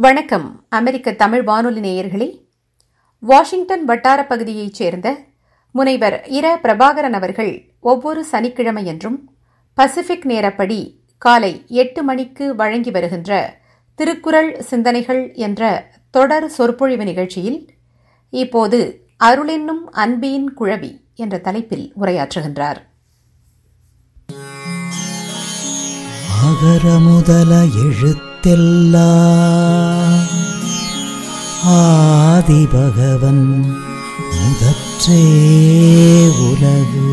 வணக்கம். அமெரிக்க தமிழ் வானொலி நேயர்களே வாஷிங்டன் வட்டார பகுதியைச் சேர்ந்த முனைவர் இர பிரபாகரன் அவர்கள் ஒவ்வொரு சனிக்கிழமையன்றும் பசிபிக் நேரப்படி காலை எட்டு மணிக்கு வழங்கி வருகின்ற திருக்குறள் சிந்தனைகள் என்ற தொடர் சொற்பொழிவு நிகழ்ச்சியில் இப்போது அருளென்னும் அன்பின் குழவி என்ற தலைப்பில் உரையாற்றுகின்றார். அகர முதல எழுத்தெல்லாம் ஆதிபகவன் முதற்றே உலகு.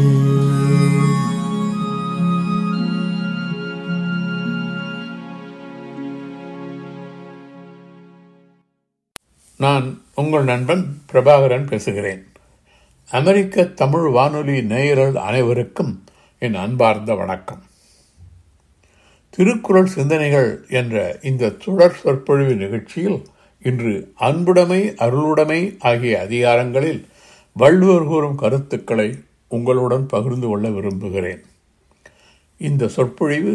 நான் உங்கள் நண்பன் பிரபாகரன் பேசுகிறேன். அமெரிக்க தமிழ் வானொலி நேயர்கள் அனைவருக்கும் என் அன்பார்ந்த வணக்கம். திருக்குறள் சிந்தனைகள் என்ற இந்த தொடர் சொற்பொழிவு நிகழ்ச்சியில் இன்று அன்புடைமை அருளுடைமை ஆகிய அதிகாரங்களில் வள்ளுவர் கூறும் கருத்துக்களை உங்களுடன் பகிர்ந்து கொள்ள விரும்புகிறேன். இந்த சொற்பொழிவு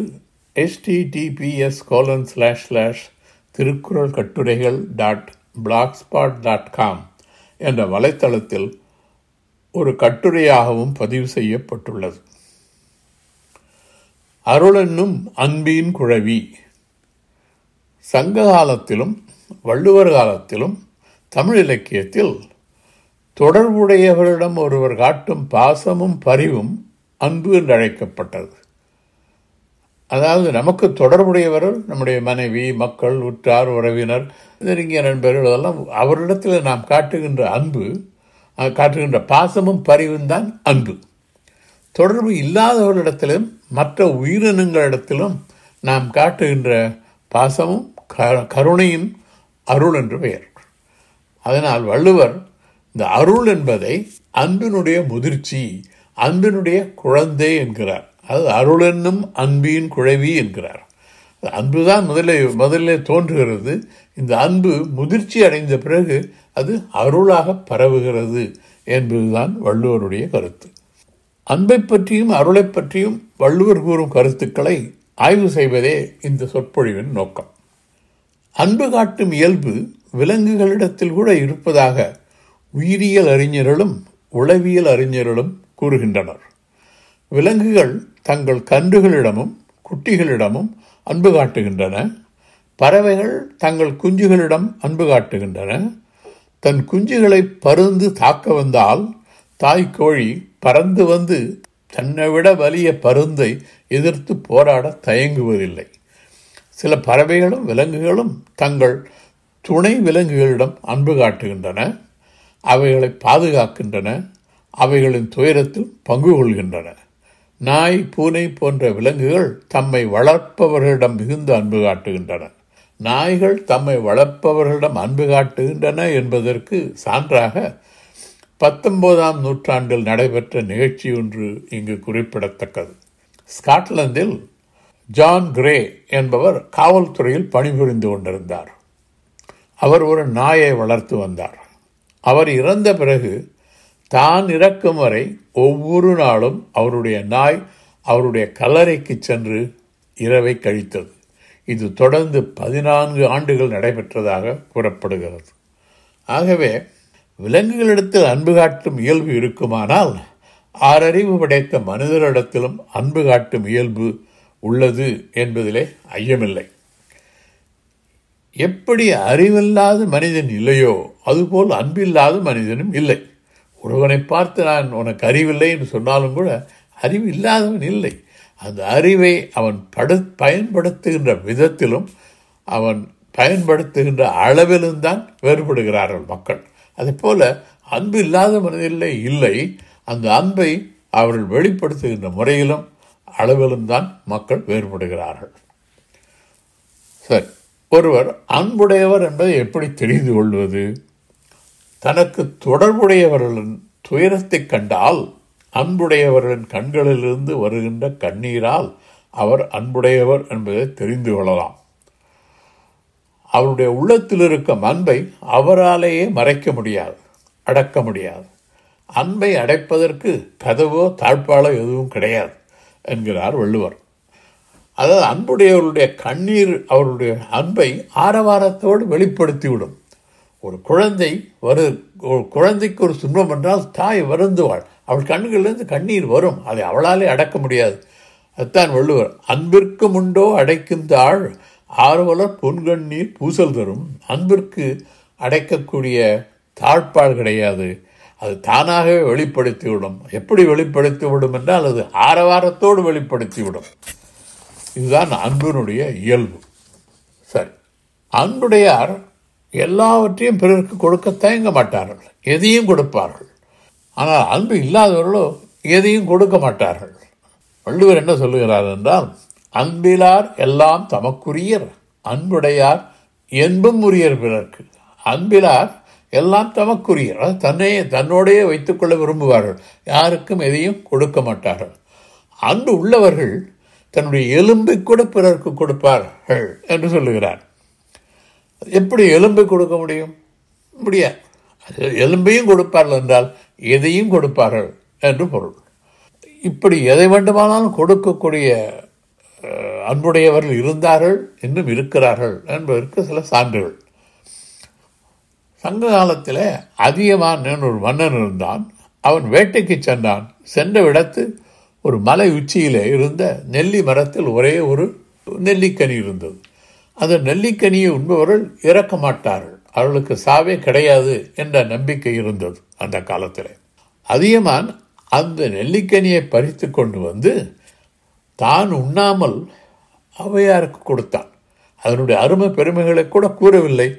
https colon slash slash Thirukkural கட்டுரைகள் dot blog spot dot com என்ற வலைத்தளத்தில் ஒரு கட்டுரையாகவும் பதிவு செய்யப்பட்டுள்ளது. அருளென்னும் அன்பின் குழவி. சங்க காலத்திலும் வள்ளுவர் காலத்திலும் தமிழ் இலக்கியத்தில் தொடர்புடையவரிடம் ஒருவர் காட்டும் பாசமும் பரிவும் அன்பு என்று அழைக்கப்பட்டது. அதாவது நமக்கு தொடர்புடையவர்கள் நம்முடைய மனைவி மக்கள் உற்றார் உறவினர் நெருங்கிய நண்பர்கள் அதெல்லாம் அவரிடத்தில் நாம் காட்டுகின்ற அன்பு காட்டுகின்ற பாசமும் பரிவும் தான் அன்பு. தொடர்பு இல்லாதவர்களிடத்திலும் மற்ற உயிரினங்களிடத்திலும் நாம் காட்டுகின்ற பாசமும் கருணையும் அருள் என்று பெயர். அதனால் வள்ளுவர் இந்த அருள் என்பதை அன்பினுடைய முதிர்ச்சி அன்பினுடைய குழந்தை என்கிறார். அது அருள் என்னும் அன்பின் குழவி என்கிறார். அன்புதான் முதலில் முதல்ல தோன்றுகிறது. இந்த அன்பு முதிர்ச்சி அடைந்த பிறகு அது அருளாக பரவுகிறது என்பதுதான் வள்ளுவருடைய கருத்து. அன்பை பற்றியும் அருளை பற்றியும் வள்ளுவர் கூறும் கருத்துக்களை ஆய்வு செய்வதே இந்த சொற்பொழிவின் நோக்கம். அன்பு காட்டும் இயல்பு விலங்குகளிடத்தில் கூட இருப்பதாக உயிரியல் அறிஞர்களும் உளவியல் அறிஞர்களும் கூறுகின்றனர். விலங்குகள் தங்கள் கன்றுகளிடமும் குட்டிகளிடமும் அன்பு காட்டுகின்றன. பறவைகள் தங்கள் குஞ்சுகளிடம் அன்பு காட்டுகின்றன. தன் குஞ்சுகளை பருந்து தாக்க வந்தால் தாய் கோழி பறந்து வந்து தன்னை விட வலிய பருந்தை எதிர்த்து போராட தயங்குவதில்லை. சில பறவைகளும் விலங்குகளும் தங்கள் துணை விலங்குகளிடம் அன்பு காட்டுகின்றன. அவைகளை பாதுகாக்கின்றன. அவைகளின் துயரத்தில் பங்கு கொள்கின்றன. நாய் பூனை போன்ற விலங்குகள் தம்மை வளர்ப்பவர்களிடம் மிகுந்த அன்பு காட்டுகின்றன. நாய்கள் தம்மை வளர்ப்பவர்களிடம் அன்பு காட்டுகின்றன என்பதற்கு சான்றாக பத்தொன்பதாம் நூற்றாண்டில் நடைபெற்ற நிகழ்ச்சி ஒன்று இங்கு குறிப்பிடத்தக்கது. ஸ்காட்லாந்தில் ஜான் கிரே என்பவர் காவல்துறையில் பணிபுரிந்து கொண்டிருந்தார். அவர் ஒரு நாயை வளர்த்து வந்தார். அவர் இறந்த பிறகு தான் இறக்கும் வரை ஒவ்வொரு நாளும் அவருடைய நாய் அவருடைய கல்லறைக்கு சென்று இரவை கழித்தது. இது தொடர்ந்து பதினான்கு ஆண்டுகள் நடைபெற்றதாக கூறப்படுகிறது. ஆகவே விலங்குகளிடத்தில் அன்பு காட்டும் இயல்பு இருக்குமானால் ஆறறிவு படைத்த மனிதரிடத்திலும் அன்பு காட்டும் இயல்பு உள்ளது என்பதிலே ஐயமில்லை. எப்படி அறிவில்லாத மனிதன் இல்லையோ அதுபோல் அன்பில்லாத மனிதனும் இல்லை. ஒருவனை பார்த்து நான் உனக்கு அறிவில்லை என்று சொன்னாலும் கூட அறிவு இல்லாதவன் இல்லை. அந்த அறிவை அவன் படு பயன்படுத்துகின்ற விதத்திலும் அவன் பயன்படுத்துகின்ற அளவிலும் தான் வேறுபடுகிறார்கள் மக்கள். அதே போல அன்பு இல்லாத மனிதனிலே இல்லை. அந்த அன்பை அவர்கள் வெளிப்படுத்துகின்ற முறையிலும் அளவிலும் தான் மக்கள் வேறுபடுகிறார்கள். சரி ஒருவர் அன்புடையவர் என்பதை எப்படி தெரிந்து கொள்வது? தனக்கு தொடர்புடையவர்களின் துயரத்தை கண்டால் அன்புடையவர்களின் கண்களிலிருந்து வருகின்ற கண்ணீரால் அவர் அன்புடையவர் என்பதை தெரிந்து கொள்ளலாம். அவருடைய உள்ளத்தில் இருக்கும் அன்பை அவராலேயே மறைக்க முடியாது அடக்க முடியாது. அன்பை அடைப்பதற்கு கதவோ தாழ்ப்பாளோ எதுவும் கிடையாது என்கிறார் வள்ளுவர். அதாவது அன்புடையவருடைய கண்ணீர் அவருடைய அன்பை ஆரவாரத்தோடு வெளிப்படுத்திவிடும். ஒரு குழந்தை வரு ஒரு குழந்தைக்கு ஒரு துன்பம் என்றால் தாய் வருந்துவாள். அவள் கண்களிலிருந்து கண்ணீர் வரும். அதை அவளாலே அடக்க முடியாது. அதுதான் வள்ளுவர் அன்பிற்கும் உண்டோ அடைக்கும் தாழ் ஆர்வலர் பொன்கண்ணீர் பூசல் தரும். அன்பிற்கு அடைக்கக்கூடிய தாழ்பால் கிடையாது. அது தானாகவே வெளிப்படுத்திவிடும். எப்படி வெளிப்படுத்திவிடும் என்றால் அது ஆரவாரத்தோடு வெளிப்படுத்திவிடும். இதுதான் அன்பினுடைய இயல்பு. சரி. அன்புடையார் எல்லாவற்றையும் பிறருக்கு கொடுக்க தயங்க மாட்டார்கள். எதையும் கொடுப்பார்கள். ஆனால் அன்பு இல்லாதவர்களோ எதையும் கொடுக்க மாட்டார்கள். வள்ளுவர் என்ன சொல்லுகிறார் என்றால் அன்பிலார் எல்லாம் தமக்குரியர் அன்புடையார் என்பும் உரியர் பிறர்க்கு. அன்பிலார் எல்லாம் தமக்குரியர். தன்னையே தன்னோடையே வைத்துக்கொள்ள விரும்புவார்கள். யாருக்கும் எதையும் கொடுக்க மாட்டார்கள். அன்பு உள்ளவர்கள் தன்னுடைய எலும்பை கூட பிறருக்கு கொடுப்பார்கள் என்று சொல்லுகிறார். எப்படி எலும்பை கொடுக்க முடியும்? முடியாது. எலும்பையும் கொடுப்பார்கள் என்றால் எதையும் கொடுப்பார்கள் என்று பொருள். இப்படி எதை வேண்டுமானாலும் கொடுக்கக்கூடிய அன்புடையவர்கள் இருந்தார்கள் இன்னும் இருக்கிறார்கள் என்பதற்கு சில சான்றுகள். சங்க காலத்தில் அதிகமான ஒரு மன்னன் இருந்தான். அவன் வேட்டைக்கு சென்றான். சென்ற இடத்து ஒரு மலை உச்சியில் இருந்த நெல்லி மரத்தில் ஒரே ஒரு நெல்லிக்கனி இருந்தது. அந்த நெல்லிக்கனியை உண்பவர்கள் இறக்க மாட்டார்கள். அவர்களுக்கு சாவே கிடையாது என்ற நம்பிக்கை இருந்தது அந்த காலத்தில். அதிகமான் அந்த நெல்லிக்கனியை பறித்து கொண்டு வந்து தான் உண்ணாமல் அவையாருக்கு கொடுத்தான். அதனுடைய அருமை பெருமைகளை கூட கூறவில்லை.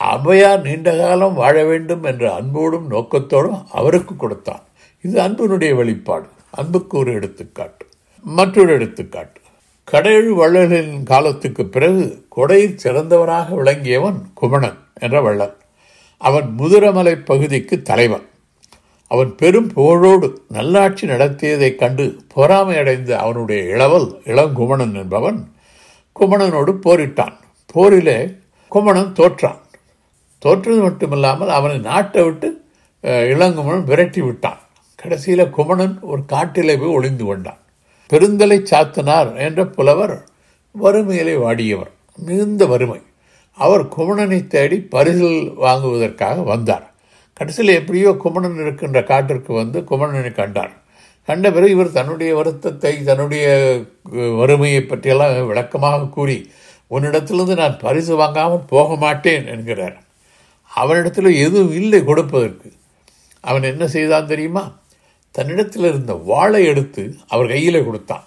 அவையார் நீண்ட காலம் வாழ வேண்டும் என்ற அன்போடும் நோக்கத்தோடும் அவருக்கு கொடுத்தான். இது அன்பினுடைய வெளிப்பாடு. அன்புக்கு ஒரு எடுத்துக்காட்டு. மற்றொரு எடுத்துக்காட்டு. கடையழு வள்ளலின் காலத்துக்கு பிறகு கொடையில் சிறந்தவராக விளங்கியவன் குமணன் என்ற வள்ளல். அவன் முதுரமலை பகுதிக்கு தலைவன். அவன் பெரும் புகழோடு நல்லாட்சி நடத்தியதைக் கண்டு பொறாமை அடைந்த அவனுடைய இளவல் இளங்குமணன் என்பவன் குமணனோடு போரிட்டான். போரிலே குமணன் தோற்றான். தோற்றது மட்டுமில்லாமல் அவனை நாட்டை விட்டு இளங்குமணன் விரட்டி விட்டான். கடைசியில் குமணன் ஒரு காட்டிலே போய் ஒளிந்து கொண்டான். பெருந்தலை சாத்தனார் என்ற புலவர் வறுமையிலே வாடியவர். மிகுந்த வறுமை. அவர் குமணனை தேடி பரிசில் வாங்குவதற்காக வந்தார். கடைசியில் எப்படியோ குமணன் இருக்கின்ற காட்டிற்கு வந்து குமணனை கண்டார் கண்ட பிறகு இவர் தன்னுடைய வருத்தத்தை தன்னுடைய வறுமையை பற்றியெல்லாம் விளக்கமாக கூறி உன்னிடத்திலிருந்து நான் பரிசு வாங்காமல் போக மாட்டேன் என்கிறார். அவனிடத்தில் எதுவும் இல்லை கொடுப்பதற்கு. அவன் என்ன செய்தான் தெரியுமா? தன்னிடத்தில் இருந்த வாளை எடுத்து அவர் கையில் கொடுத்தான்.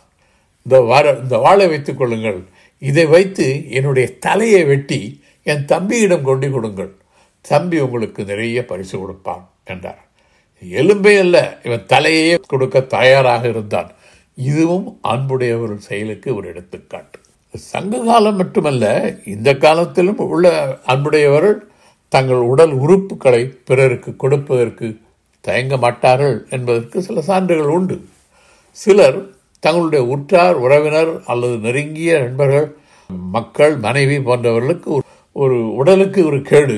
இந்த வார இந்த வாழை வைத்துக் கொள்ளுங்கள். இதை வைத்து என்னுடைய தலையை வெட்டி என் தம்பியிடம் கொண்டு கொடுங்கள். தம்பி உங்களுக்கு நிறைய பரிசு கொடுப்பான் என்றார். எலும்பே அல்ல இவன் தலையே கொடுக்க தயாராக இருந்தான். இதுவும் அன்புடையவர் செயலுக்கு ஒரு எடுத்துக்காட்டு. சங்க காலம் மட்டுமல்ல இந்த காலத்திலும் உள்ள அன்புடையவர்கள் தங்கள் உடல் உறுப்புகளை பிறருக்கு கொடுப்பதற்கு தயங்க மாட்டார்கள் என்பதற்கு சில சான்றுகள் உண்டு. சிலர் தங்களுடைய உற்றார் உறவினர் அல்லது நெருங்கிய நண்பர்கள் மக்கள் மனைவி போன்றவர்களுக்கு ஒரு உடலுக்கு ஒரு கேடு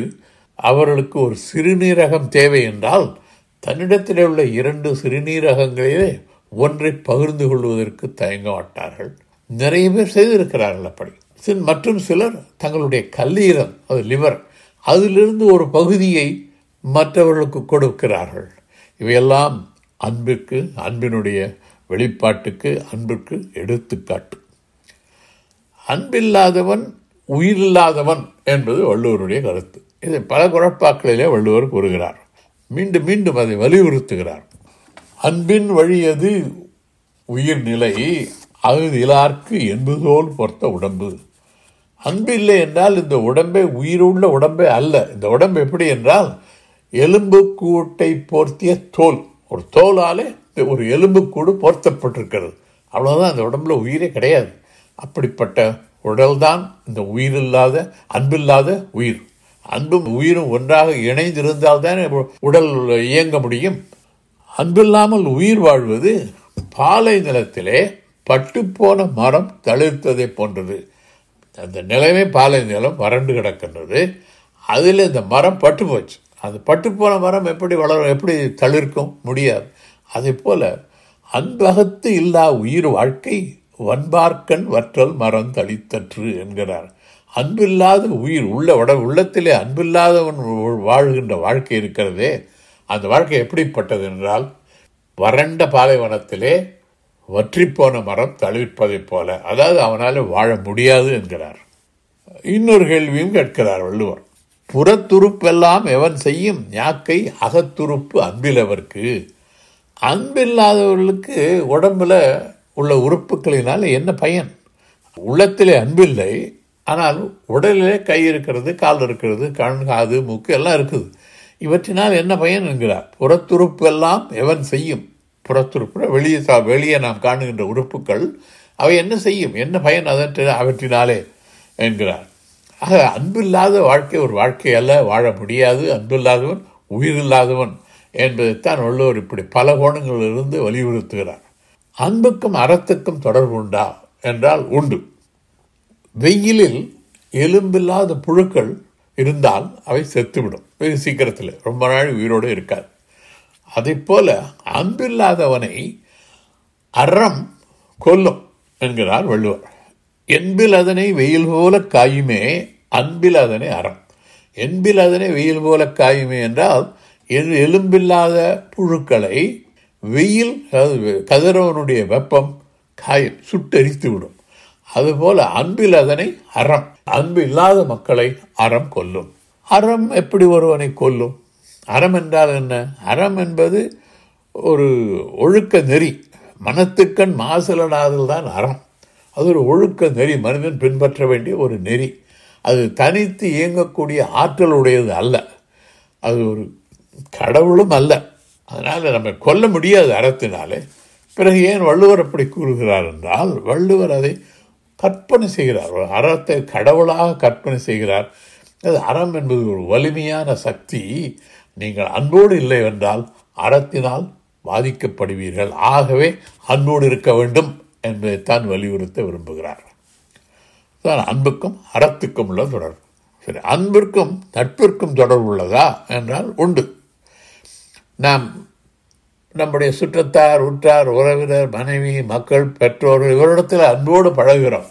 அவர்களுக்கு ஒரு சிறுநீரகம் தேவை என்றால் தன்னிடத்தில் உள்ள இரண்டு சிறுநீரகங்களிலே ஒன்றை பகிர்ந்து கொள்வதற்கு தயங்க மாட்டார்கள். நிறைய பேர் செய்திருக்கிறார்கள் அப்படி. மற்றும் சிலர் தங்களுடைய கல்லீரல் அது லிவர் அதிலிருந்து ஒரு பகுதியை மற்றவர்களுக்கு கொடுக்கிறார்கள். இவையெல்லாம் அன்பிற்கு அன்பினுடைய வெளிப்பாட்டுக்கு அன்பிற்கு எடுத்துக்காட்டு. அன்பில்லாதவன் உயிரில்லாதவன் என்பது வள்ளுவருடைய கருத்து. இதை பல குழப்பாக்களிலே வள்ளுவர் கூறுகிறார். மீண்டும் மீண்டும் அதை வலியுறுத்துகிறார். அன்பின் வழியது உயிர்நிலை அகுதிலார்க்கு என்பதோல் பொறுத்த உடம்பு. அன்பு இல்லை என்றால் இந்த உடம்பே உயிருள்ள உடம்பே அல்ல. இந்த உடம்பு எப்படி என்றால் எலும்பு கூட்டை போர்த்திய தோல். ஒரு தோலாலே ஒரு எலும்பு கூடு போர்த்தப்பட்டிருக்கிறது. அவ்வளோதான் அந்த உடம்புல உயிரே கிடையாது. அப்படிப்பட்ட உடல்தான் இந்த உயிரில்லாத அன்பில்லாத உயிர். அன்பும் உயிரும் ஒன்றாக இணைந்திருந்தால்தான் உடல் இயங்க முடியும். அன்பில்லாமல் உயிர் வாழ்வது பாலை நிலத்திலே பட்டுப்போன மரம் தளிர்த்ததை போன்றது. அந்த நிலமே பாலை நிலம் வறண்டு கிடக்கின்றது. அதில் இந்த மரம் பட்டு போச்சு. அந்த பட்டுப்போன மரம் எப்படி வளரும் எப்படி தளிர்க்கும் முடியாது. அதே போல அன்பகத்து இல்லா உயிர் வாழ்க்கை வன்பார்க்கண் வற்றல் மரம் தளித்தற்று என்கிறார். அன்பில்லாத உயிர் உள்ள உட உள்ளத்திலே அன்பில்லாதவன் வாழ்கின்ற வாழ்க்கை இருக்கிறதே அந்த வாழ்க்கை எப்படிப்பட்டது என்றால் வறண்ட பாலைவனத்திலே வற்றிப்போன மரம் தழுவிப்பதைப் போல. அதாவது அவனால் வாழ முடியாது என்கிறார். இன்னொரு கேள்வியும் கேட்கிறார் வள்ளுவர். புறத்துருப்பெல்லாம் எவன் செய்யும் ஞாக்கை அகத்துருப்பு அன்பிலவர்க்கு அன்பில்லாதவர்களுக்கு உடம்புல உள்ள உறுப்புகளினால் என்ன பயன்? உள்ளத்திலே அன்பில்லை ஆனால் உடலிலே கை இருக்கிறது கால் இருக்கிறது கண் காது மூக்கு எல்லாம் இருக்குது. இவற்றினால் என்ன பயன் என்கிறார்? புறத்துறுப்பு எல்லாம் எவன் செய்யும்? புறத்துறுப்பு வெளியே வெளியே நாம் காணுகின்ற உறுப்புகள் அவை என்ன செய்யும்? என்ன பயன் அதற்கு அவற்றினாலே என்கிறார். ஆக அன்பில்லாத வாழ்க்கை ஒரு வாழ்க்கை அல்ல வாழ முடியாது. அன்பில்லாதவன் உயிரில்லாதவன் என்பதைத்தான் வள்ளுவர் இப்படி பல கோணங்களிலிருந்து வலியுறுத்துகிறார். அன்புக்கும் அறத்துக்கும் தொடர்பு உண்டா? என்றால் உண்டு. வெயிலில் எலும்பில்லாத புழுக்கள் இருந்தால் அவை செத்துவிடும். வெகு சீக்கிரத்தில். ரொம்ப நாள் உயிரோடு இருக்காது. அதை போல அன்பில்லாதவனை அறம் கொல்லும் என்கிறார் வள்ளுவர். என்பில் அதனை வெயில் போல காயுமே அன்பில் அதனை அறம். என்பில் அதனை வெயில் போல காயுமே என்றால் எலும்பில்லாத புழுக்களை வெயில் கதிரவனுடைய வெப்பம் காய சுட்டரித்து விடும் அதுபோல அன்பில் அதனை அறம். அன்பு இல்லாத மக்களை அறம் கொல்லும். அறம் எப்படி ஒருவனை கொல்லும்? அறம் என்றால் என்ன? அறம் என்பது ஒரு ஒழுக்க நெறி. மனத்துக்கண் மாசலடாதல் தான் அறம். அது ஒரு ஒழுக்க நெறி. மனிதன் பின்பற்ற வேண்டிய ஒரு நெறி. அது தனித்து இயங்கக்கூடிய ஆற்றல் உடையது அல்ல. அது ஒரு கடவுளும் அல்ல. அதனால் நம்ம கொல்ல முடியாது அறத்தினாலே. பிறகு ஏன் வள்ளுவர் அப்படி கூறுகிறார் என்றால் வள்ளுவர் அதை கற்பனை செய்கிறார். அறத்தை கடவுளாக கற்பனை செய்கிறார். அது அறம் என்பது ஒரு வலிமையான சக்தி. நீங்கள் அன்போடு இல்லை என்றால் அறத்தினால் பாதிக்கப்படுவீர்கள். ஆகவே அன்போடு இருக்க வேண்டும் என்பதைத்தான் வலியுறுத்த விரும்புகிறார். தான் அன்புக்கும் அறத்துக்கும் உள்ள தொடர்பு. சரி அன்பிற்கும் நட்பிற்கும் தொடர்பு உள்ளதா என்றால் உண்டு. நாம் நம்முடைய சுற்றத்தார் உற்றார் உறவினர் மனைவி மக்கள் பெற்றோர்கள் இவரிடத்தில் அன்போடு பழகுகிறோம்.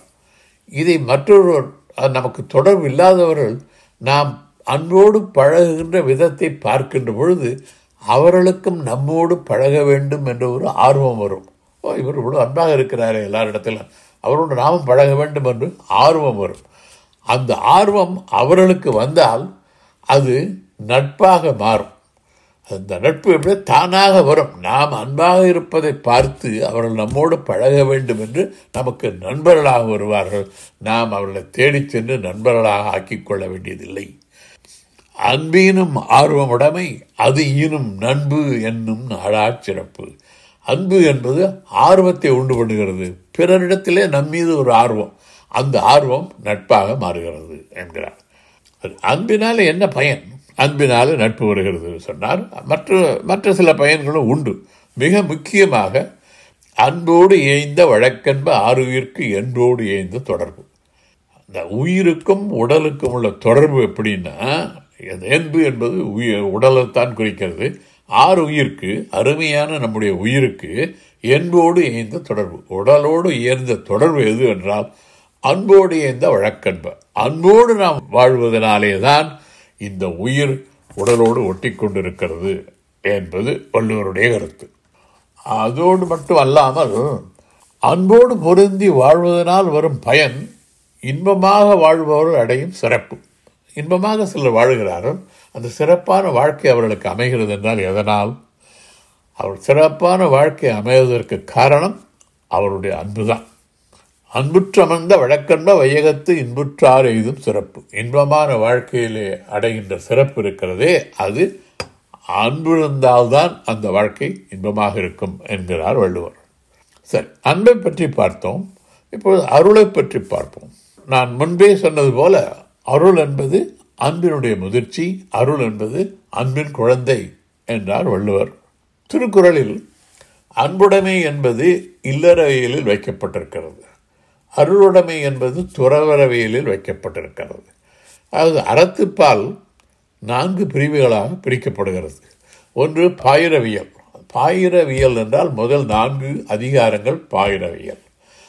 இதை மற்றொருவர் நமக்கு தொடர்பு இல்லாதவர்கள் நாம் அன்போடு பழகுகின்ற விதத்தை பார்க்கின்ற பொழுது அவர்களுக்கும் நம்மோடு பழக வேண்டும் என்ற ஒரு ஆர்வம் வரும். ஓ இவர் இவ்வளோ அன்பாக இருக்கிறாரே எல்லாரிடத்திலும். அவரோடு நாமும் பழக வேண்டும் என்று ஆர்வம் வரும். அந்த ஆர்வம் அவர்களுக்கு வந்தால் அது நட்பாக மாறும். அந்த நட்பு எப்படி தானாக வரும். நாம் அன்பாக இருப்பதை பார்த்து அவர்கள் நம்மோடு பழக வேண்டும் என்று நமக்கு நண்பர்களாக வருவார்கள். நாம் அவர்களை தேடிச் சென்று நண்பர்களாக ஆக்கிக்கொள்ள வேண்டியதில்லை. அன்பீனும் ஆர்வமுடைமை அது ஈனும் நண்பு என்னும் நாடாச் சிறப்பு. அன்பு என்பது ஆர்வத்தை உண்டு பண்ணுகிறது. பிறரிடத்திலே நம்மீது ஒரு ஆர்வம். அந்த ஆர்வம் நட்பாக மாறுகிறது என்கிறார். அன்பினால் என்ன பயன்? அன்பினால் நட்பு வருகிறது சொன்னார். மற்ற மற்ற சில பயன்களும் உண்டு. மிக முக்கியமாக அன்போடு இயைந்த வழக்கன்பு ஆறுயிர்க்கு என்போடு இயைந்த தொடர்பு. அந்த உயிருக்கும் உடலுக்கும் உள்ள தொடர்பு எப்படின்னா என்பு என்பது உயிர் உடலைத்தான் குறிக்கிறது. ஆறு உயிருக்கு அருமையான நம்முடைய உயிருக்கு என்போடு இயந்த தொடர்பு. உடலோடு இயந்த தொடர்பு எது என்றால் அன்போடு இயந்த வழக்கன்பு. அன்போடு நாம் வாழ்வதனாலே தான் இந்த உயிர் உடலோடு ஒட்டி கொண்டிருக்கிறது என்பது வள்ளுவருடைய கருத்து. அதோடு மட்டும் அல்லாமல் அன்போடு பொருந்தி வாழ்வதனால் வரும் பயன் இன்பமாக வாழ்பவர் அடையும் சிறப்பு. இன்பமாக சிலர் வாழ்கிறார்கள் அந்த சிறப்பான வாழ்க்கை அவர்களுக்கு அமைகிறது என்றால் எதனால்? அவர் சிறப்பான வாழ்க்கை அமைவதற்கு காரணம் அவருடைய அன்புதான். அன்புற்றமர்ந்த வழக்கண்ட வையகத்து இன்புற்றார் எய்தும் சிறப்பு. இன்பமான வாழ்க்கையிலே அடைகின்ற சிறப்பு இருக்கிறதே அது அன்பு இருந்தால்தான் அந்த வாழ்க்கை இன்பமாக இருக்கும் என்கிறார் வள்ளுவர். சரி அன்பை பற்றி பார்த்தோம். இப்பொழுது அருளை பற்றி பார்ப்போம். நான் முன்பே சொன்னது போல அருள் என்பது அன்பினுடைய முதிர்ச்சி அருள் என்பது அன்பின் குழந்தை என்றார் வள்ளுவர். திருக்குறளில் அன்புடைமை என்பது இல்லறவியலில் வைக்கப்பட்டிருக்கிறது. அருளுடைமை என்பது துறவரவியலில் வைக்கப்பட்டிருக்கிறது. அதாவது அறத்துப்பால் நான்கு பிரிவுகளாக பிரிக்கப்படுகிறது. ஒன்று பாயிரவியல். பாயிரவியல் என்றால் முதல் நான்கு அதிகாரங்கள் பாயிரவியல்.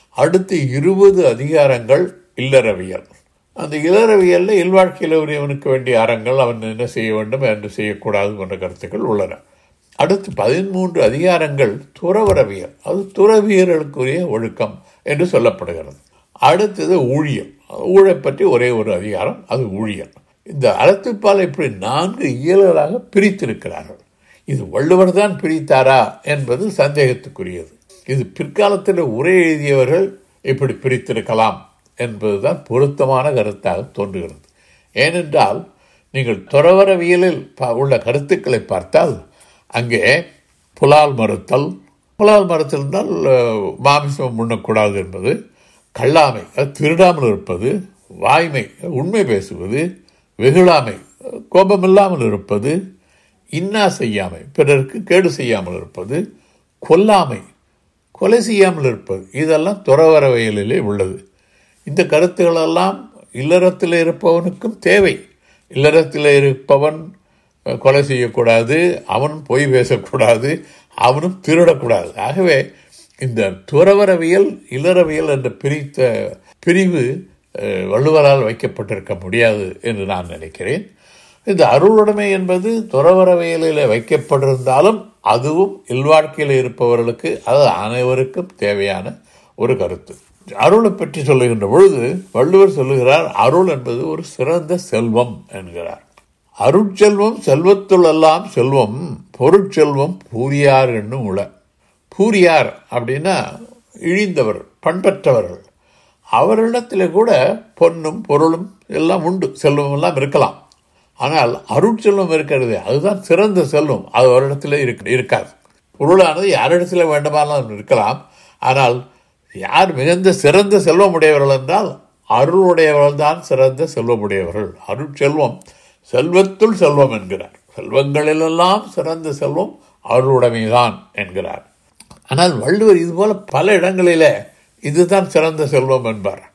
அடுத்து இருபது அதிகாரங்கள் இல்லறவியல். அந்த இல்லறவியலில் இல்வாழ்க்கையில் உரியவனுக்கு வேண்டிய அறங்கள் அவன் என்ன செய்ய வேண்டும் என்று செய்யக்கூடாது போன்ற கருத்துக்கள் உள்ளன. அடுத்து பதிமூன்று அதிகாரங்கள் துறவரவியல். அது துறவியர்களுக்குரிய ஒழுக்கம் என்று சொல்லப்படுகிறது. அடுத்தது ஊழியல் ஊழை பற்றி ஒரே ஒரு அதிகாரம் அது ஊழியல் இந்த அறத்துப்பால் இப்படி நான்கு இயல்களாக பிரித்திருக்கிறார்கள். இது வள்ளுவர் தான் பிரித்தாரா என்பது சந்தேகத்துக்குரியது. இது பிற்காலத்தில் உரை எழுதியவர்கள் இப்படி பிரித்திருக்கலாம் என்பதுதான் பொருத்தமான கருத்தாக தோன்றுகிறது. ஏனென்றால் நீங்கள் துறவரவியலில் உள்ள கருத்துக்களை பார்த்தால் அங்கே புலால் மறுத்தல் புலால் மறுத்திருந்தால் மாமிசம் உண்ணக்கூடாது என்பது கல்லாமை திருடாமல் இருப்பது வாய்மை உண்மை பேசுவது வெகுளாமை கோபமில்லாமல் இருப்பது இன்னா செய்யாமை பிறருக்கு கேடு செய்யாமல் இருப்பது கொல்லாமை கொலை செய்யாமல் இருப்பது இதெல்லாம் துறவரவியலிலே உள்ளது. இந்த கருத்துக்களெல்லாம் இல்லறத்தில் இருப்பவனுக்கும் தேவை. இல்லறத்தில் இருப்பவன் கொலை செய்யக்கூடாது அவனும் பொய் பேசக்கூடாது அவனும் திருடக்கூடாது. ஆகவே இந்த துறவரவியல் இளறவியல் என்ற பிரித்த பிரிவு வள்ளுவரால் வைக்கப்பட்டிருக்க முடியாது என்று நான் நினைக்கிறேன். இந்த அருளுடைமை என்பது துறவரவியலில் வைக்கப்பட்டிருந்தாலும் அதுவும் இல்வாழ்க்கையில் இருப்பவர்களுக்கு அது அனைவருக்கும் தேவையான ஒரு கருத்து. அருளை பற்றி சொல்லுகின்ற பொழுது வள்ளுவர் சொல்லுகிறார் அருள் என்பது ஒரு சிறந்த செல்வம் என்கிறார். அருட்செல்வம் செல்வத்துள்ளெல்லாம் செல்வம் பொருட்செல்வம் பூரியார் என்னும் உள. பூரியார் அப்படின்னா இழிந்தவர் பண்பற்றவர்கள். அவரிடத்தில் கூட பொன்னும் பொருளும் எல்லாம் உண்டு செல்வம் எல்லாம் இருக்கலாம். ஆனால் அருட்செல்வம் இருக்கிறது அதுதான் சிறந்த செல்வம் அது அவரிடத்தில் இருக்காது. பொருளானது யாரிடத்தில் வேண்டுமானாலும் இருக்கலாம் ஆனால் யார் மிகுந்த சிறந்த செல்வம் உடையவர்கள் என்றால் அருளுடையவர்கள் தான் சிறந்த செல்வமுடையவர்கள். அருட்செல்வம் செல்வத்துள் செல்வம் என்கிறார். செல்வங்களிலெல்லாம் சிறந்த செல்வம் அருளுடைமைதான் என்கிறார். ஆனால் வள்ளுவர் இதுபோல பல இடங்களில இதுதான் சிறந்த செல்வம் என்பார்.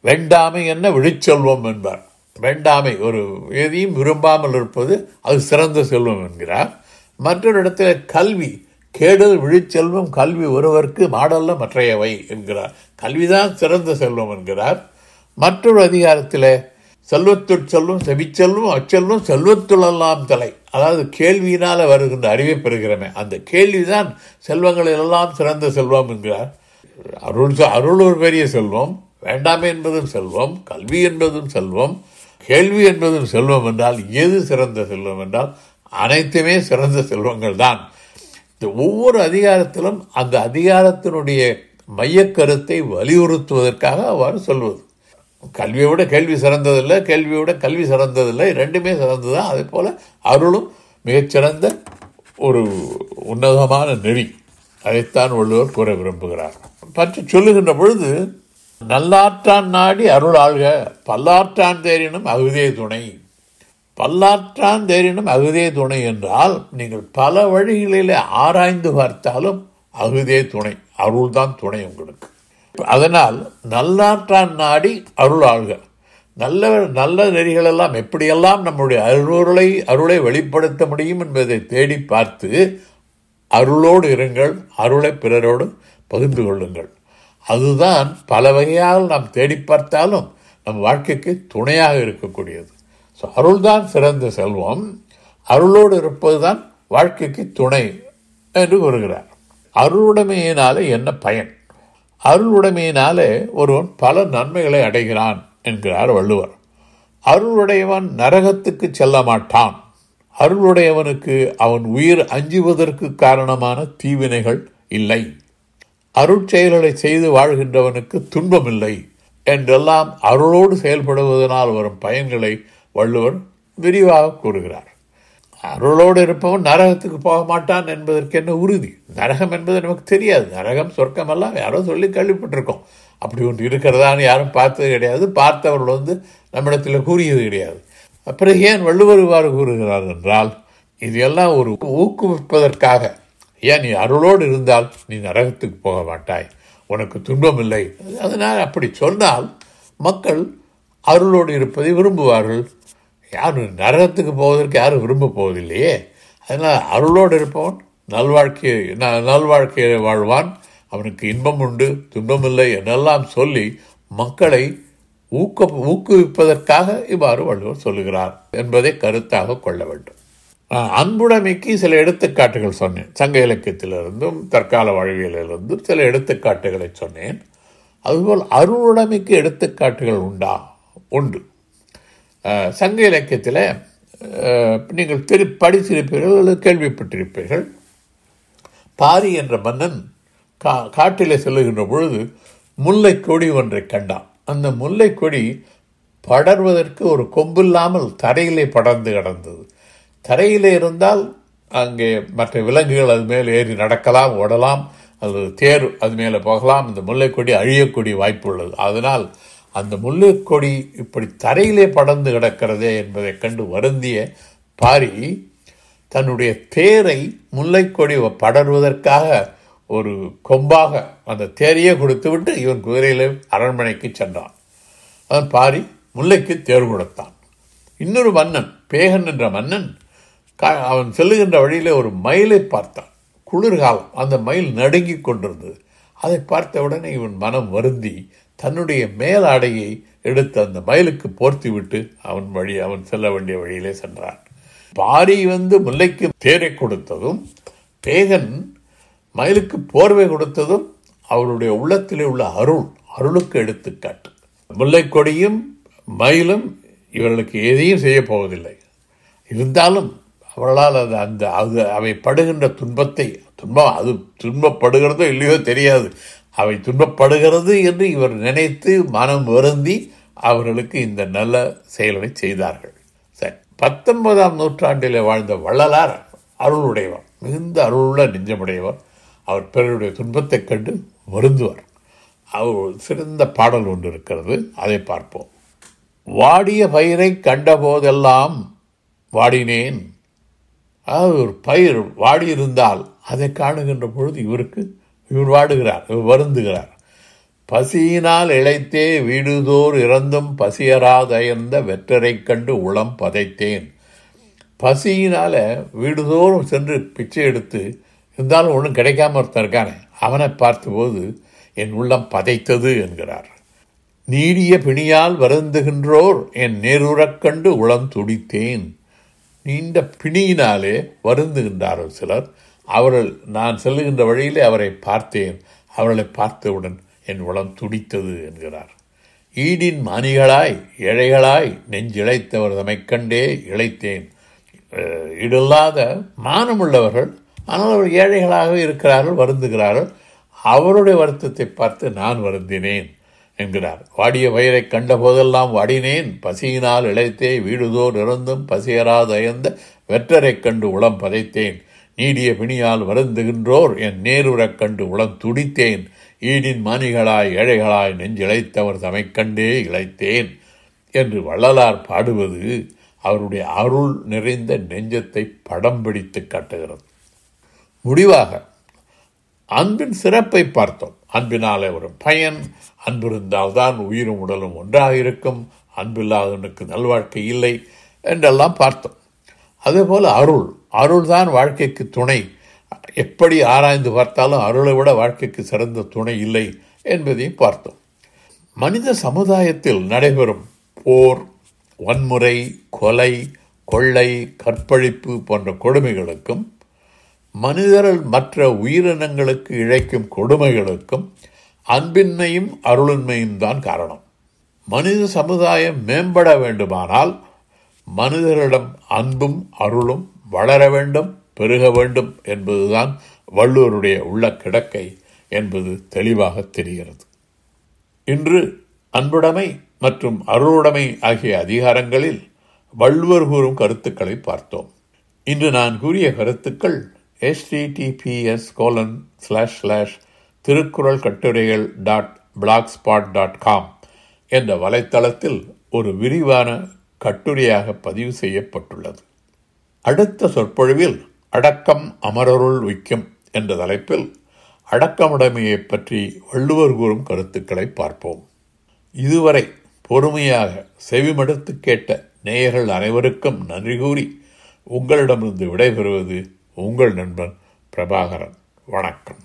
வேண்டாமை என்ன விழிச்செல்வம் என்பார். வேண்டாமை ஒரு எதையும் விரும்பாமல் இருப்பது அது சிறந்த செல்வம் என்கிறார். மற்றொரு இடத்துல கல்வி கேடல் விழிச்செல்வம் கல்வி ஒருவருக்கு மாடல்ல மற்றையவை என்கிறார். கல்விதான் சிறந்த செல்வம் என்கிறார். மற்றொரு அதிகாரத்தில் செல்வத்துள் செல்வம் செவிச்செல்வம் அச்செல்வம் செல்வத்துள்ளெல்லாம் தலை. அதாவது கேள்வியினால் வருகின்ற அறிவை பெறுகிறமே. அந்த கேள்விதான் செல்வங்களிலெல்லாம் சிறந்த செல்வம் என்கிறார். அருள் அருள் ஒரு பெரிய செல்வம். வேண்டாமை என்பதும் செல்வம். கல்வி என்பதும் செல்வம். கேள்வி என்பதும் செல்வம் என்றால் எது சிறந்த செல்வம் என்றால் அனைத்துமே சிறந்த செல்வங்கள் தான். இந்த ஒவ்வொரு அதிகாரத்திலும் அந்த அதிகாரத்தினுடைய மையக்கருத்தை வலியுறுத்துவதற்காக அவ்வாறு சொல்வது. கல்வியோட கேள்வி சிறந்ததில்லை கேள்வியோட கல்வி சிறந்ததில்லை ரெண்டுமே சிறந்ததுதான். அதே போல் அருளும் மிகச்சிறந்த ஒரு உன்னதமான நெறி. அதைத்தான் வள்ளுவர் கூற விரும்புகிறார். பற்றி சொல்லுகின்ற பொழுது நல்லாற்றான் நாடி அருள் ஆள்க பல்லாற்றான் தேரினும் அகுதே துணை. பல்லாற்றான் தேரினும் அகுதே துணை என்றால் நீங்கள் பல வழிகளிலே ஆராய்ந்து பார்த்தாலும் அகுதே துணை அருள்தான் துணை உங்களுக்கு. அதனால் நல்லாற்றான் நாடி அருள் நல்ல நல்ல நெறிகளெல்லாம் எப்படியெல்லாம் நம்முடைய அருளை அருளை வெளிப்படுத்த முடியும் என்பதை தேடி பார்த்து அருளோடு இருங்கள் அருளை பிறரோடு பகிர்ந்து கொள்ளுங்கள். அதுதான் பல வகையால் நாம் தேடி பார்த்தாலும் நம் வாழ்க்கைக்கு துணையாக இருக்கக்கூடியது. ஸோ அருள்தான் சிறந்த செல்வம். அருளோடு இருப்பது தான் வாழ்க்கைக்கு துணை என்று கூறுகிறார். அருளுடைமையினாலே என்ன பயன்? அருளுடைமையினாலே ஒருவன் பல நன்மைகளை அடைகிறான் என்கிறார் வள்ளுவர். அருளுடையவன் நரகத்துக்கு செல்ல மாட்டான். அருளுடையவனுக்கு அவன் உயிர் அஞ்சுவதற்கு காரணமான தீவினைகள் இல்லை. அருட்செயல்களை செய்து வாழ்கின்றவனுக்கு துன்பமில்லை என்றெல்லாம் அருளோடு செயல்படுவதனால் வரும் பயன்களை வள்ளுவர் விரிவாக கூறுகிறார். அருளோடு இருப்பவன் நரகத்துக்கு போக மாட்டான் என்பதற்கு என்ன உறுதி? நரகம் என்பது நமக்கு தெரியாது. நரகம் சொர்க்கம் எல்லாம் யாரோ சொல்லி கேள்விப்பட்டிருக்கோம். அப்படி ஒன்று இருக்கிறதான்னு யாரும் பார்த்தது கிடையாது. பார்த்தவர்கள் வந்து நம்மிடத்தில் கூறியது கிடையாது. அப்புறம் ஏன் வள்ளுவர் இவ்வாறு கூறுகிறார் என்றால் இது எல்லாம் ஒரு ஊக்குவிப்பதற்காக ஏன் நீ அருளோடு இருந்தால் நீ நரகத்துக்கு போக மாட்டாய்? உனக்கு துன்பம் இல்லை. அதனால் அப்படி சொன்னால் மக்கள் அருளோடு இருப்பதை விரும்புவார்கள். யாரும் நரகத்துக்கு போவதற்கு யாரும் விரும்ப போவதில்லையே. அதனால் அருளோடு இருப்பவன் நல்வாழ்க்கையை நல்வாழ்க்கையை வாழ்வான். அவனுக்கு இன்பம் உண்டு துன்பம் இல்லை என்றெல்லாம் சொல்லி மக்களை ஊக்க ஊக்குவிப்பதற்காக இவ்வாறு வள்ளுவர் சொல்லுகிறார் என்பதை கருத்தாக கொள்ள வேண்டும். நான் அன்புடைமைக்கு சில எடுத்துக்காட்டுகள் சொன்னேன். சங்க இலக்கியத்திலிருந்தும் தற்கால வாழ்வியலிருந்தும் சில எடுத்துக்காட்டுகளை சொன்னேன். அதுபோல் அருளுடைமைக்கு எடுத்துக்காட்டுகள் உண்டா? உண்டு. சங்க இலக்கியத்தில் நீங்கள் திரு படித்திருப்பீர்கள் அல்லது கேள்விப்பட்டிருப்பீர்கள். பாரி என்ற மன்னன் கா காட்டிலே செல்லுகின்ற பொழுது முல்லை கொடி ஒன்றை கண்டான். அந்த முல்லை கொடி படர்வதற்கு ஒரு கொம்பில்லாமல் தரையிலே படர்ந்து கிடந்தது. தரையிலே இருந்தால் அங்கே மற்ற விலங்குகள் அது மேலே ஏறி நடக்கலாம் ஓடலாம் அல்லது தேர் அது மேலே போகலாம். இந்த முல்லைக்கொடி அழியக்கூடிய வாய்ப்பு உள்ளது. அதனால் அந்த முல்லைக்கொடி இப்படி தரையிலே படர்ந்து கிடக்கிறதே என்பதைக் கண்டு வருந்திய பாரி தன்னுடைய தேரை முல்லைக்கொடி படர்வதற்காக ஒரு கொம்பாக அந்த தேரையே கொடுத்துவிட்டு இவன் குதிரையிலே அரண்மனைக்கு சென்றான். அவன் பாரி முல்லைக்கு தேர் கொடுத்தான். இன்னொரு மன்னன் பேகன் என்ற மன்னன் கா- அவன் செல்லுகின்ற வழியிலே ஒரு மயிலை பார்த்தான். குளிர்காலம் அந்த மயில் நடுங்கிக் கொண்டிருந்தது. அதை பார்த்த உடனே இவன் மனம் வருந்தி தன்னுடைய மேலாடையை எடுத்து அந்த மயிலுக்கு போர்த்தி விட்டு அவன் வழி அவன் செல்ல வேண்டிய வழியிலே சென்றான். பாரி வந்து முல்லைக்கு தேரை கொடுத்ததும் பேகன் மயிலுக்கு போர்வை கொடுத்ததும் அவருடைய உள்ளத்திலே உள்ள அருள் அருளுக்கு எடுத்துக்காட்டு. முல்லை கொடியும் மயிலும் இவர்களுக்கு எதையும் செய்ய போவதில்லை. இருந்தாலும் அவர்களால் அது அந்த அது அவை படுகின்ற துன்பத்தை துன்பம் அது துன்பப்படுகிறதோ இல்லையோ தெரியாது. அவை துன்பப்படுகிறது என்று இவர் நினைத்து மனம் வருந்தி அவர்களுக்கு இந்த நல்ல செயல்களை செய்தார்கள். சரி பத்தொன்பதாம் நூற்றாண்டில் வாழ்ந்த வள்ளலார் அருளுடையவர் மிகுந்த அருளுள்ள நெஞ்சமுடையவர். அவர் பிறருடைய துன்பத்தைக் கண்டு வருந்துவார். அவர் சிறந்த பாடல் ஒன்று இருக்கிறது அதை பார்ப்போம். வாடிய பயிரை கண்டபோதெல்லாம் வாடினேன் அதாவது ஒரு பயிர் வாடியிருந்தால் அதை காணுகின்ற பொழுது இவருக்கு இவர் வாடுகிறார் இவர் வருந்துகிறார். பசியினால் இழைத்தே வீடுதோர் இறந்தும் பசியராதயர்ந்த வெற்றரைக் கண்டு உளம் பதைத்தேன். பசியினால் வீடுதோறும் சென்று பிச்சை எடுத்து இருந்தாலும் ஒன்றும் கிடைக்காம ஒருத்தன் இருக்கானே அவனை பார்த்தபோது என் உள்ளம் பதைத்தது என்கிறார். நீடிய பிணியால் வருந்துகின்றோர் என் நேருறக் கண்டு உளம் துடித்தேன். நீண்ட பிணியினாலே வருந்துகின்றார்கள் சிலர். அவர்கள் நான் செல்லுகின்ற வழியிலே அவரை பார்த்தேன். அவர்களை பார்த்தவுடன் என் உளம் துடித்தது என்கிறார். ஈடின் மானிகளாய் ஏழைகளாய் நெஞ்சிழைத்தவர் தமை கண்டே இழைத்தேன். ஈடில்லாத மானமுள்ளவர்கள் ஆனால் அவர் ஏழைகளாக இருக்கிறார்கள் வருந்துகிறார்கள். அவருடைய வருத்தத்தை பார்த்து நான் வருந்தினேன். என்கிறார். வாடிய வயிறை கண்ட போதெல்லாம் வாடினேன். பசியினால் இழைத்தே வீடுதோர் இறந்தும் பசியராது வெற்றரைக் கண்டு உளம் பதைத்தேன். நீடிய பிணியால் வருந்துகின்றோர் என் நேருறக் கண்டு உளம் துடித்தேன். ஈடின் மானிகளாய் ஏழைகளாய் நெஞ்சிழைத்தவர் தமைக் கண்டே இழைத்தேன் என்று வள்ளலார் பாடுவது அவருடைய அருள் நிறைந்த நெஞ்சத்தை படம் பிடித்து காட்டுகிறது. முடிவாக அன்பின் சிறப்பை பார்த்தோம். அன்பினாலே ஒரு பயன். அன்பு இருந்தால்தான் உயிரும் உடலும் ஒன்றாக இருக்கும். அன்பில்லாதவனுக்கு நல்வாழ்க்கை இல்லை என்றெல்லாம் பார்த்தோம். அதேபோல் அருள். அருள் தான் வாழ்க்கைக்கு துணை. எப்படி ஆராய்ந்து பார்த்தாலும் அருளை விட வாழ்க்கைக்கு சிறந்த துணை இல்லை என்பதையும் பார்த்தோம். மனித சமுதாயத்தில் நடைபெறும் போர் வன்முறை கொலை கொள்ளை கற்பழிப்பு போன்ற கொடுமைகளுக்கும் மனிதர்கள் மற்ற உயிரினங்களுக்கு இழைக்கும் கொடுமைகளுக்கும் அன்பின்மையும் அருளின்மையும் தான் காரணம். மனித சமுதாயம் மேம்பட வேண்டுமானால் மனிதர்களிடம் அன்பும் அருளும் வளர வேண்டும் பெருக வேண்டும் என்பதுதான் வள்ளுவருடைய உள்ள கிடக்கை என்பது தெளிவாக தெரிகிறது. இன்று அன்புடைமை மற்றும் அருளுடைமை ஆகிய அதிகாரங்களில் வள்ளுவர் கூறும் கருத்துக்களை பார்த்தோம். இன்று நான் கூறிய கருத்துக்கள் https colon slash slash Thirukkural கட்டுரைகள் dot blog spot dot com என்ற வலைத்தளத்தில் ஒரு விரிவான கட்டுரையாக பதிவு செய்யப்பட்டுள்ளது. அடுத்த சொற்பொழிவில் அடக்கம் அமரருள் விக்கும் என்ற தலைப்பில் அடக்கமுடைமையைப் பற்றி வள்ளுவர் கூறும் கருத்துக்களை பார்ப்போம். இதுவரை பொறுமையாக செவிமடுத்து கேட்ட நேயர்கள் அனைவருக்கும் நன்றி கூறி உங்களிடமிருந்து விடைபெறுவது உங்கள் நண்பன் பிரபாகரன். வணக்கம்.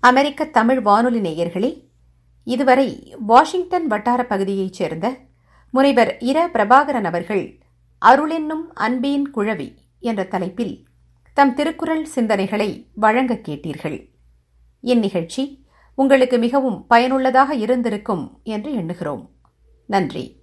அமெரிக்க தமிழ் வானொலி நேயர்களே இதுவரை வாஷிங்டன் வட்டார பகுதியைச் சேர்ந்த முனைவர் இர. பிரபாகரன் அவர்கள் அருளென்னும் அன்பின் குழவி என்ற தலைப்பில் தம் திருக்குறள் சிந்தனைகளை வழங்க கேட்டீர்கள். இந்நிகழ்ச்சி உங்களுக்கு மிகவும் பயனுள்ளதாக இருந்திருக்கும் என்று எண்ணுகிறோம். நன்றி.